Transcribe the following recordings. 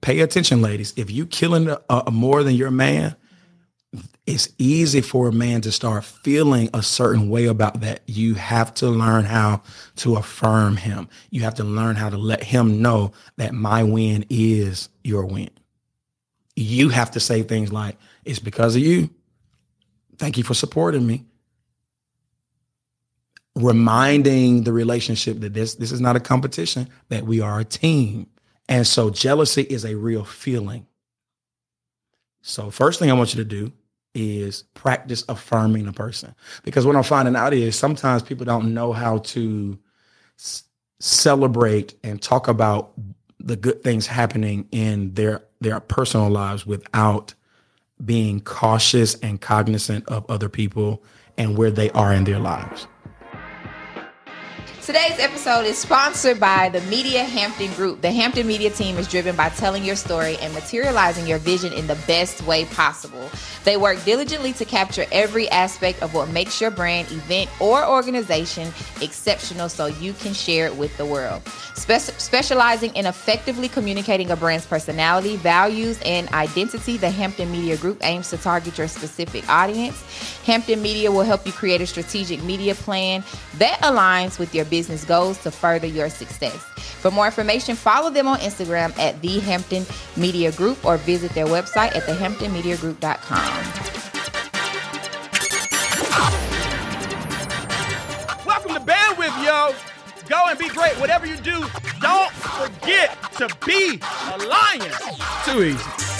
pay attention, ladies. If you killing a, more than your man, it's easy for a man to start feeling a certain way about that. You have to learn how to affirm him. You have to learn how to let him know that my win is your win. You have to say things like, it's because of you. Thank you for supporting me. Reminding the relationship that this, this is not a competition, that we are a team. And so jealousy is a real feeling. So first thing I want you to do is practice affirming a person because what I'm finding out is sometimes people don't know how to s- celebrate and talk about the good things happening in their their personal lives without being cautious and cognizant of other people and where they are in their lives. Today's episode is sponsored by the Media Hampton Group. The Hampton Media team is driven by telling your story and materializing your vision in the best way possible. They work diligently to capture every aspect of what makes your brand, event, or organization exceptional so you can share it with the world. Spe- specializing in effectively communicating a brand's personality, values, and identity, the Hampton Media Group aims to target your specific audience. Hampton Media will help you create a strategic media plan that aligns with your business business goals to further your success. For more information, follow them on Instagram at the Hampton Media Group or visit their website at thehamptonmediagroup.com. Welcome to Bandwidth, yo. Go and be great. Whatever you do, don't forget to be a lion. Too easy.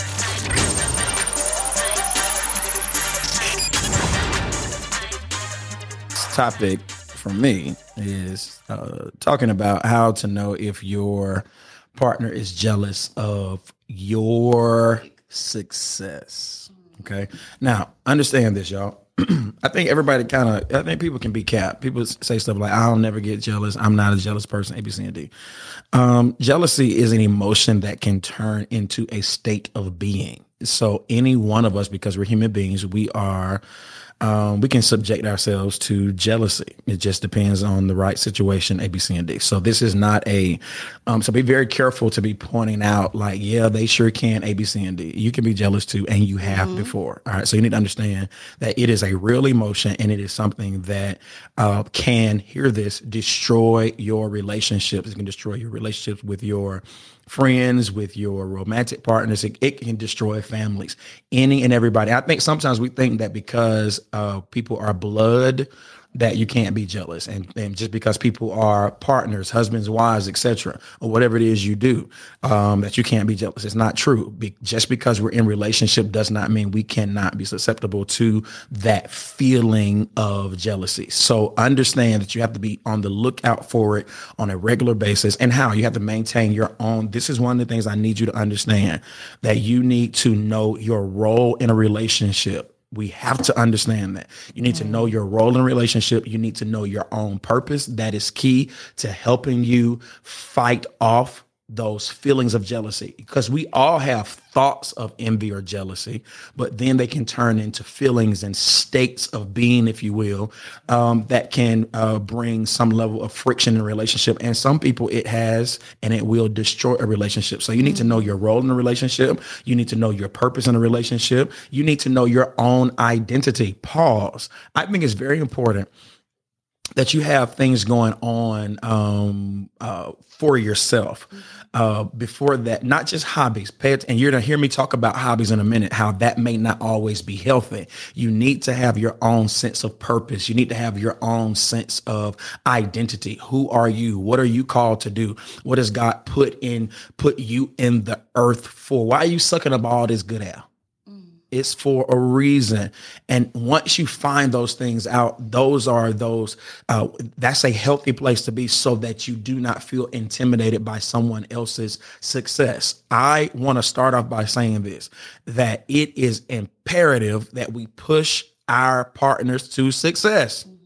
Topic for me is uh, talking about how to know if your partner is jealous of your success. Okay. Now, understand this, y'all. I think everybody kind of, I think people can be capped. People say stuff like, I'll never get jealous. I'm not a jealous person, A, B, C, and D. Um, jealousy is an emotion that can turn into a state of being. So, any one of us, because we're human beings, we are um, we can subject ourselves to jealousy. It just depends on the right situation, A, B, C, and D. So this is not a, um, so be very careful to be pointing out like, yeah, they sure can A, B, C, and D. You can be jealous too, and you have mm-hmm. before. All right. So you need to understand that it is a real emotion and it is something that uh, can, hear this, destroy your relationships. It can destroy your relationships with your friends, with your romantic partners. It, it, can destroy families, any and everybody. I think sometimes we think that because uh, people are blood that you can't be jealous. And, and just because people are partners husbands wives etc or whatever it is you do um, that you can't be jealous. It's not true. Be, just because we're in relationship does not mean we cannot be susceptible to that feeling of jealousy. So understand that you have to be on the lookout for it on a regular basis. And how? You have to maintain your own. This is one of the things i need you to understand that you need to know your role in a relationship we have to understand that. You need to know mm. your role in relationship. You need to know your own purpose. That is key to helping you fight off those feelings of jealousy because we all have thoughts of envy or jealousy, but then they can turn into feelings and states of being, if you will, um, that can uh, bring some level of friction in a relationship. And some people it has, and it will destroy a relationship. So you need to know your role in a relationship. You need to know your purpose in a relationship. You need to know your own identity. Pause. I think it's very important that you have things going on um, uh, for yourself. Uh, before that, not just hobbies. Pay it, and you're gonna hear me talk about hobbies in a minute. How that may not always be healthy. You need to have your own sense of purpose. You need to have your own sense of identity. Who are you? What are you called to do? What has God put in put you in the earth for? Why are you sucking up all this good air? It's for a reason. And once you find those things out, those are those, uh, that's a healthy place to be so that you do not feel intimidated by someone else's success. I want to start off by saying this that it is imperative that we push our partners to success. Mm-hmm.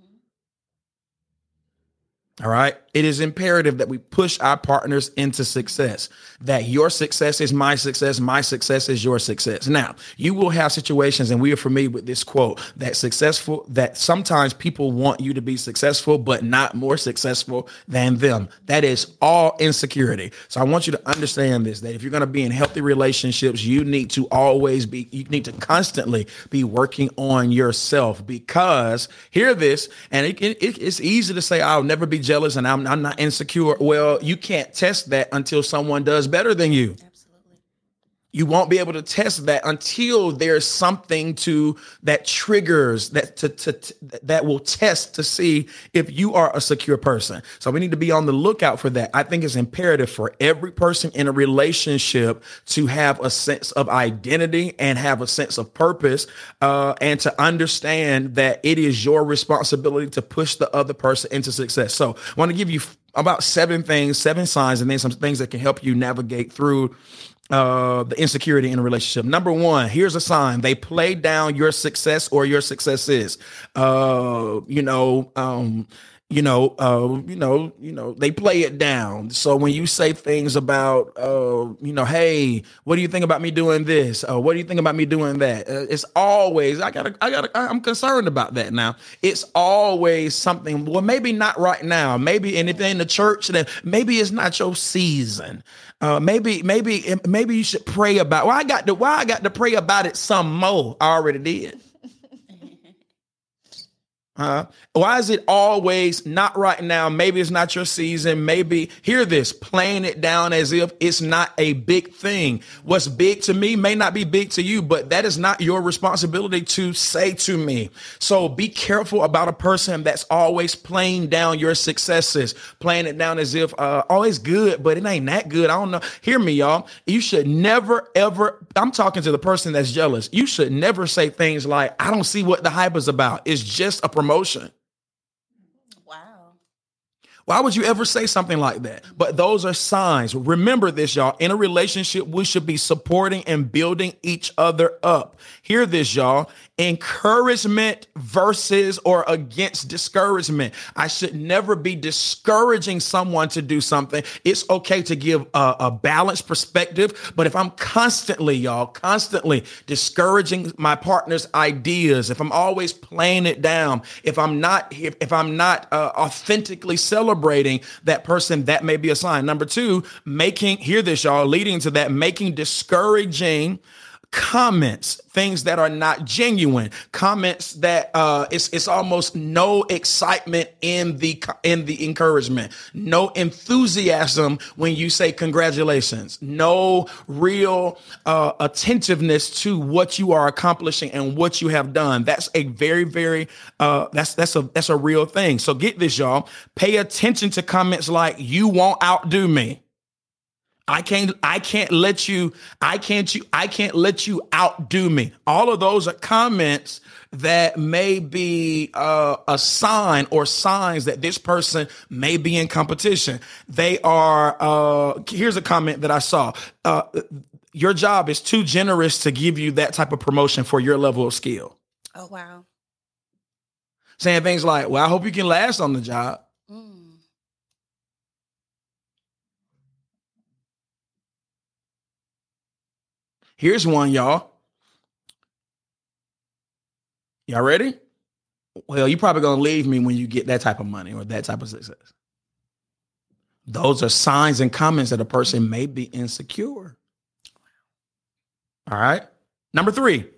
All right. It is imperative that we push our partners into success, that your success is my success, my success is your success. Now, you will have situations, and we are familiar with this quote that successful, that sometimes people want you to be successful, but not more successful than them. That is all insecurity. So I want you to understand this that if you're going to be in healthy relationships, you need to always be, you need to constantly be working on yourself because hear this, and it, it, it's easy to say, I'll never be jealous and I'm, I'm not insecure. Well, you can't test that until someone does better than you you won't be able to test that until there's something to that triggers that to, to, to, that will test to see if you are a secure person. So we need to be on the lookout for that. I think it's imperative for every person in a relationship to have a sense of identity and have a sense of purpose uh, and to understand that it is your responsibility to push the other person into success. So i want to give you about seven things seven signs and then some things that can help you navigate through uh, the insecurity in a relationship. Number one, here's a sign they play down your success or your successes. Uh, you know, um, you know, uh, you know, you know, they play it down. So when you say things about, uh, you know, hey, what do you think about me doing this? Uh, what do you think about me doing that? Uh, it's always I gotta, I gotta, I'm concerned about that now. It's always something. Well, maybe not right now. Maybe, and in the church, then maybe it's not your season. Uh, maybe, maybe, maybe you should pray about. Well, I got to. Why I got to pray about it some more. I already did. Huh? Why is it always not right now? Maybe it's not your season. Maybe hear this, playing it down as if it's not a big thing. What's big to me may not be big to you, but that is not your responsibility to say to me. So be careful about a person that's always playing down your successes, playing it down as if uh, always good, but it ain't that good. I don't know. Hear me, y'all. You should never, ever. I'm talking to the person that's jealous. You should never say things like, "I don't see what the hype is about." It's just a promotion. Wow. Why would you ever say something like that? But those are signs. Remember this, y'all. In a relationship, we should be supporting and building each other up. Hear this, y'all. Encouragement versus or against discouragement. I should never be discouraging someone to do something. It's okay to give a, a balanced perspective. But if I'm constantly, y'all, constantly discouraging my partner's ideas, if I'm always playing it down, if I'm not, if, if I'm not uh, authentically celebrating that person, that may be a sign. Number two, making, hear this, y'all, leading to that, making discouraging comments, things that are not genuine, comments that uh, it's it's almost no excitement in the in the encouragement, no enthusiasm when you say congratulations, no real uh, attentiveness to what you are accomplishing and what you have done. That's a very very uh, that's that's a that's a real thing. So get this, y'all. Pay attention to comments like "you won't outdo me." I can't I can't let you I can't you I can't let you outdo me. All of those are comments that may be uh, a sign or signs that this person may be in competition. They are uh, here's a comment that I saw. Uh, your job is too generous to give you that type of promotion for your level of skill. Oh wow. Saying things like, "Well, I hope you can last on the job." Mm. Here's one, y'all. Y'all ready? Well, you're probably gonna leave me when you get that type of money or that type of success. Those are signs and comments that a person may be insecure. All right. Number three.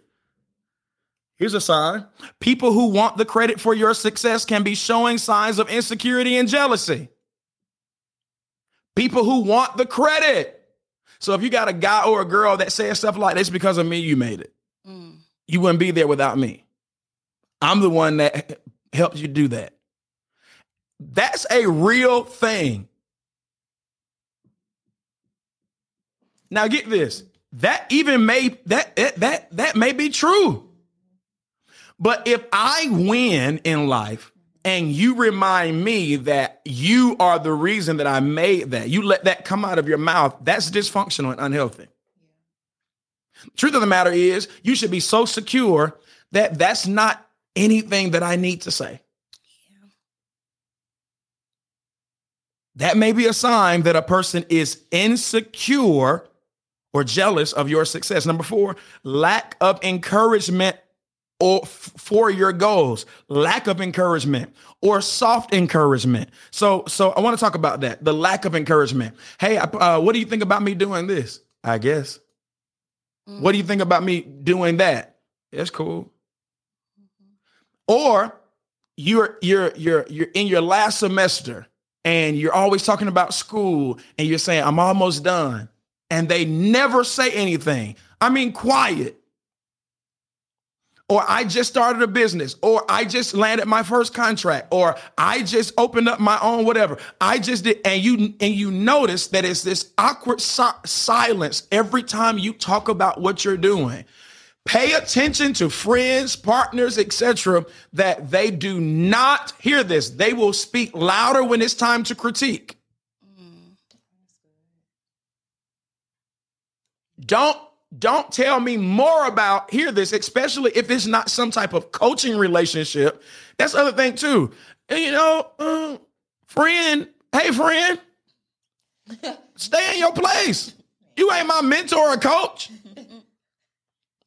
Here's a sign. People who want the credit for your success can be showing signs of insecurity and jealousy. People who want the credit. So if you got a guy or a girl that says stuff like this because of me, you made it. Mm. You wouldn't be there without me. I'm the one that helped you do that. That's a real thing. Now get this. That even may that that that may be true. But if I win in life and you remind me that you are the reason that I made that, you let that come out of your mouth, that's dysfunctional and unhealthy. Truth of the matter is, you should be so secure that that's not anything that I need to say. that may be a sign that a person is insecure or jealous of your success. Number four, lack of encouragement or f- for your goals, lack of encouragement or soft encouragement. So, so I want to talk about that. The lack of encouragement. Hey, uh, what do you think about me doing this? I guess. Mm-hmm. What do you think about me doing that? That's cool. Mm-hmm. Or you're you're you're you're in your last semester and you're always talking about school and you're saying I'm almost done and they never say anything. I mean quiet. Or I just started a business, or I just landed my first contract, or I just opened up my own whatever. I just did, and you and you notice that it's this awkward si- silence every time you talk about what you're doing. Pay attention to friends, partners, etc. that they do not hear this. They will speak louder when it's time to critique. Mm. Don't don't tell me more about hear this, especially if it's not some type of coaching relationship. That's the other thing too. And, you know, uh, friend, hey friend, stay in your place. You ain't my mentor or coach.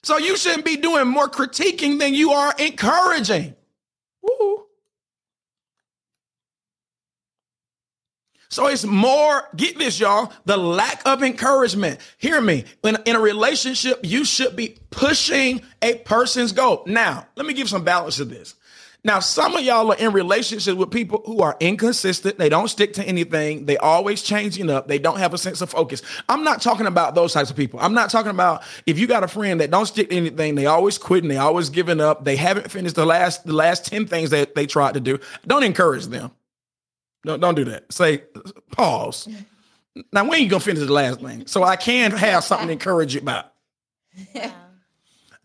So you shouldn't be doing more critiquing than you are encouraging. So it's more, get this, y'all, the lack of encouragement. Hear me. In, in a relationship, you should be pushing a person's goal. Now, let me give some balance to this. Now, some of y'all are in relationships with people who are inconsistent. They don't stick to anything. They always changing up. They don't have a sense of focus. I'm not talking about those types of people. I'm not talking about if you got a friend that don't stick to anything. They always quitting. They always giving up. They haven't finished the last the last ten things that they tried to do. Don't encourage them. Don't don't do that. Say pause. Now when you gonna finish the last thing? So I can have something to encourage you about. Yeah.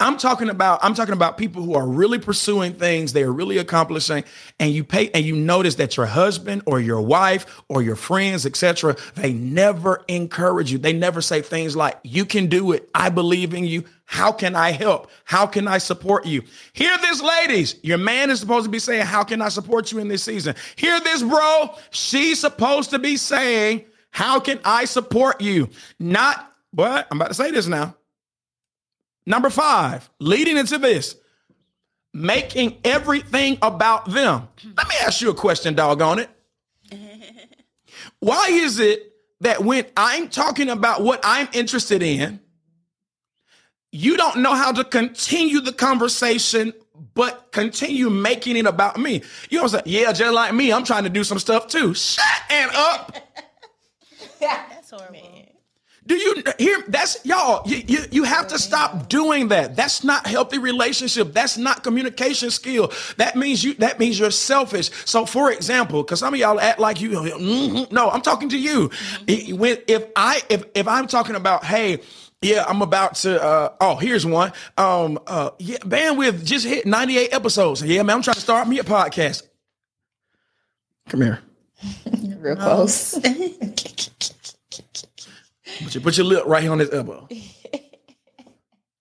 I'm talking about I'm talking about people who are really pursuing things they are really accomplishing and you pay and you notice that your husband or your wife or your friends etc they never encourage you. They never say things like you can do it. I believe in you. How can I help? How can I support you? Hear this ladies. Your man is supposed to be saying how can I support you in this season? Hear this bro. She's supposed to be saying how can I support you? Not what? I'm about to say this now Number five, leading into this, making everything about them. Let me ask you a question, doggone it. Why is it that when I'm talking about what I'm interested in, you don't know how to continue the conversation, but continue making it about me? You know what I'm saying? Yeah, just like me, I'm trying to do some stuff too. Shut and up. That's horrible. Do you hear? That's y'all. You, you, you have to stop doing that. That's not healthy relationship. That's not communication skill. That means you. That means you're selfish. So, for example, because some of y'all act like you. Mm-hmm, no, I'm talking to you. Mm-hmm. When if I if if I'm talking about hey. Yeah, I'm about to. Uh, oh, here's one. Um, uh, yeah, bandwidth just hit 98 episodes. Yeah, man, I'm trying to start me a podcast. Come here. Real close. Put your, put your lip right here on his elbow.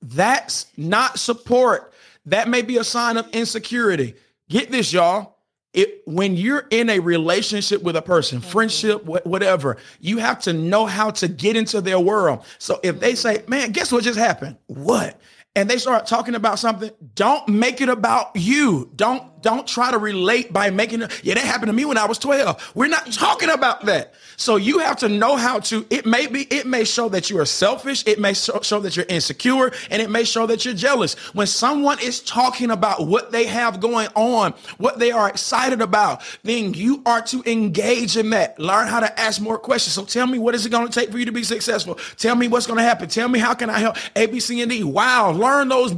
That's not support. That may be a sign of insecurity. Get this, y'all. It, when you're in a relationship with a person, friendship, wh- whatever, you have to know how to get into their world. So if they say, man, guess what just happened? What? And they start talking about something, don't make it about you. Don't don't try to relate by making it, yeah, that happened to me when I was 12. We're not talking about that. So you have to know how to, it may be, it may show that you are selfish. It may show, show that you're insecure and it may show that you're jealous. When someone is talking about what they have going on, what they are excited about, then you are to engage in that. Learn how to ask more questions. So tell me, what is it going to take for you to be successful? Tell me what's going to happen. Tell me, how can I help? A, B, C, and D. Wow. Learn those,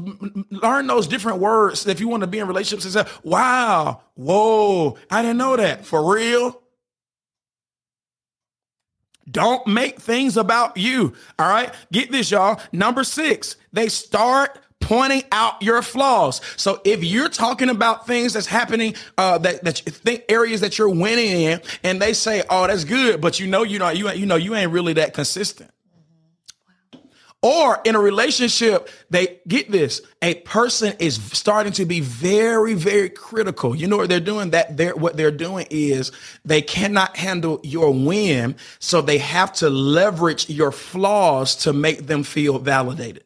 learn those different words if you want to be in relationships. Wow. Whoa. I didn't know that. For real? Don't make things about you. All right. Get this, y'all. Number six, they start pointing out your flaws. So if you're talking about things that's happening, uh, that, that you think areas that you're winning in, and they say, oh, that's good, but you know, you know, you, you know, you ain't really that consistent. Or in a relationship, they get this. A person is starting to be very, very critical. You know what they're doing? That they're what they're doing is they cannot handle your win, so they have to leverage your flaws to make them feel validated.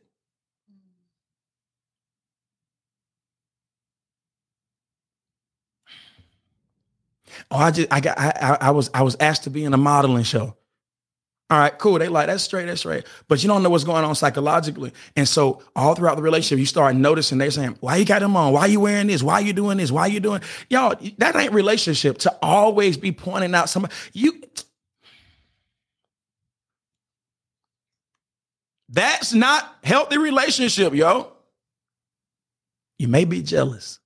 Oh, I just I got I, I was I was asked to be in a modeling show. All right, cool. They like that's straight, that's straight. But you don't know what's going on psychologically. And so all throughout the relationship, you start noticing they're saying, Why you got them on? Why you wearing this? Why you doing this? Why you doing y'all? That ain't relationship to always be pointing out somebody. You that's not healthy relationship, yo. You may be jealous.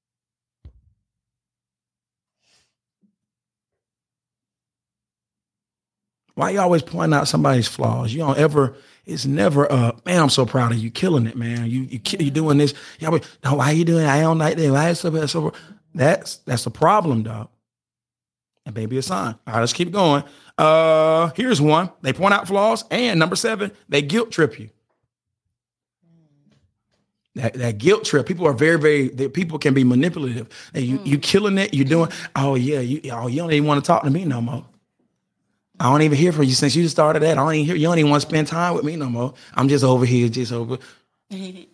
Why you always point out somebody's flaws? You don't ever. It's never. Uh, man, I'm so proud of you, killing it, man. You you you doing this? You always, no, why you doing? It? I don't like that. Why so bad? So that's that's a problem, dog. And maybe a sign. All right, let's keep going. Uh, here's one. They point out flaws, and number seven, they guilt trip you. That, that guilt trip. People are very, very. They, people can be manipulative. And you, mm. you killing it. You're doing. Oh yeah. You. Oh, you don't even want to talk to me no more. I don't even hear from you since you started that. I don't even hear you don't even want to spend time with me no more. I'm just over here, just over. and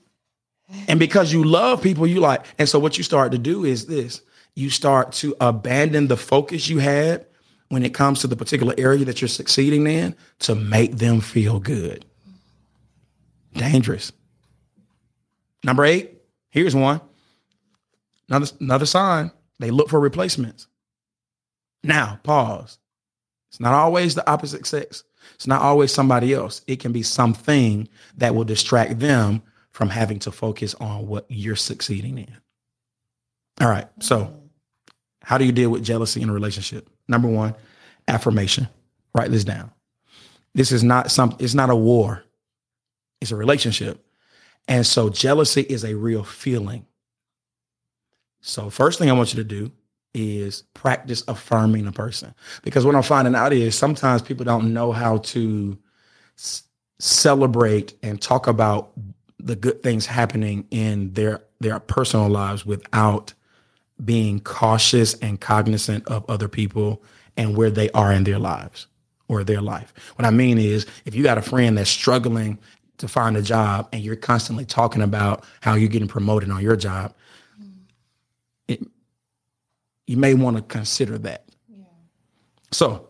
because you love people, you like, and so what you start to do is this. You start to abandon the focus you had when it comes to the particular area that you're succeeding in to make them feel good. Dangerous. Number eight, here's one. Another, another sign. They look for replacements. Now, pause. It's not always the opposite sex. It's not always somebody else. It can be something that will distract them from having to focus on what you're succeeding in. All right. So, how do you deal with jealousy in a relationship? Number one, affirmation. Write this down. This is not some it's not a war. It's a relationship. And so jealousy is a real feeling. So first thing I want you to do is practice affirming a person. Because what I'm finding out is sometimes people don't know how to s- celebrate and talk about the good things happening in their their personal lives without being cautious and cognizant of other people and where they are in their lives or their life. What I mean is if you got a friend that's struggling to find a job and you're constantly talking about how you're getting promoted on your job, you may want to consider that. Yeah. So,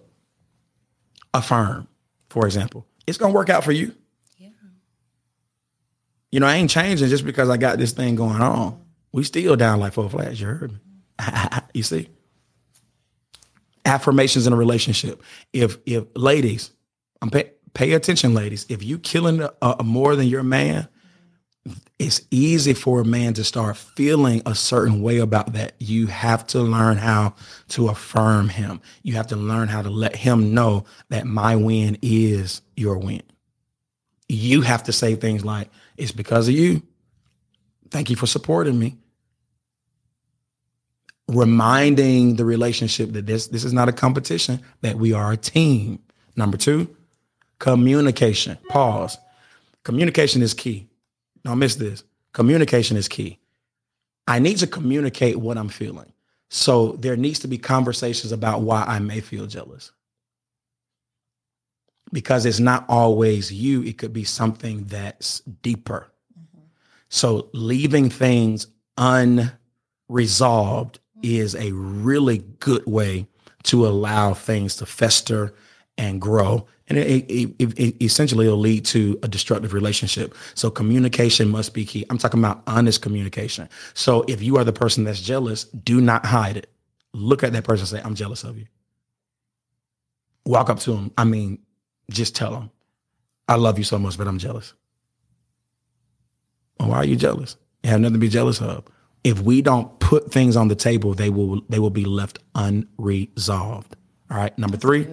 affirm, for example, it's going to work out for you. Yeah. You know, I ain't changing just because I got this thing going on. We still down like four flats. You heard me. you see? Affirmations in a relationship. If if ladies, I'm pay, pay attention, ladies. If you killing a, a more than your man, it's easy for a man to start feeling a certain way about that. You have to learn how to affirm him. You have to learn how to let him know that my win is your win. You have to say things like, it's because of you. Thank you for supporting me. Reminding the relationship that this, this is not a competition, that we are a team. Number two, communication. Pause. Communication is key don't miss this. Communication is key. I need to communicate what I'm feeling. So there needs to be conversations about why I may feel jealous. Because it's not always you, it could be something that's deeper. Mm-hmm. So leaving things unresolved mm-hmm. is a really good way to allow things to fester and grow and it, it, it, essentially will lead to a destructive relationship. So communication must be key. I'm talking about honest communication. So if you are the person that's jealous, do not hide it. Look at that person and say, I'm jealous of you. Walk up to them. I mean, just tell them, I love you so much, but I'm jealous. Well, why are you jealous? You have nothing to be jealous of. If we don't put things on the table, they will they will be left unresolved. All right. Number three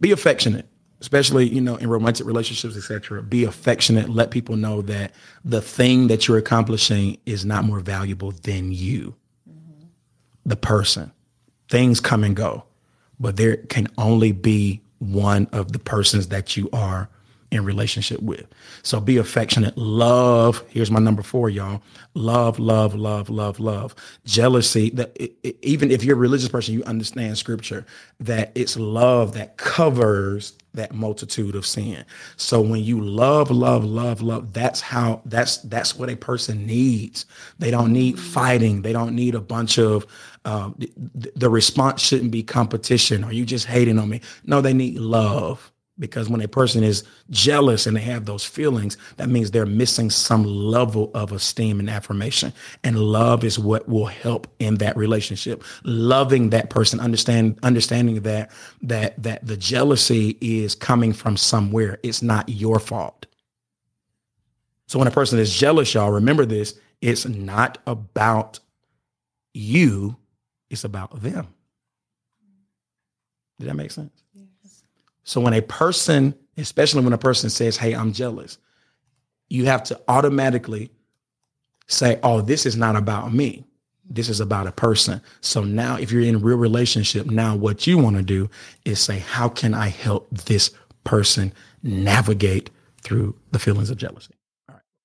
be affectionate especially you know in romantic relationships etc be affectionate let people know that the thing that you're accomplishing is not more valuable than you mm-hmm. the person things come and go but there can only be one of the persons that you are in relationship with. So be affectionate. Love. Here's my number four, y'all. Love, love, love, love, love. Jealousy. That it, it, even if you're a religious person, you understand scripture that it's love that covers that multitude of sin. So when you love, love, love, love, that's how that's that's what a person needs. They don't need fighting. They don't need a bunch of uh, the, the response shouldn't be competition Are you just hating on me. No, they need love because when a person is jealous and they have those feelings, that means they're missing some level of esteem and affirmation. And love is what will help in that relationship. Loving that person, understand understanding that that that the jealousy is coming from somewhere. It's not your fault. So when a person is jealous, y'all remember this, it's not about you, it's about them. Did that make sense? So when a person, especially when a person says, Hey, I'm jealous, you have to automatically say, Oh, this is not about me. This is about a person. So now if you're in a real relationship, now what you want to do is say, How can I help this person navigate through the feelings of jealousy?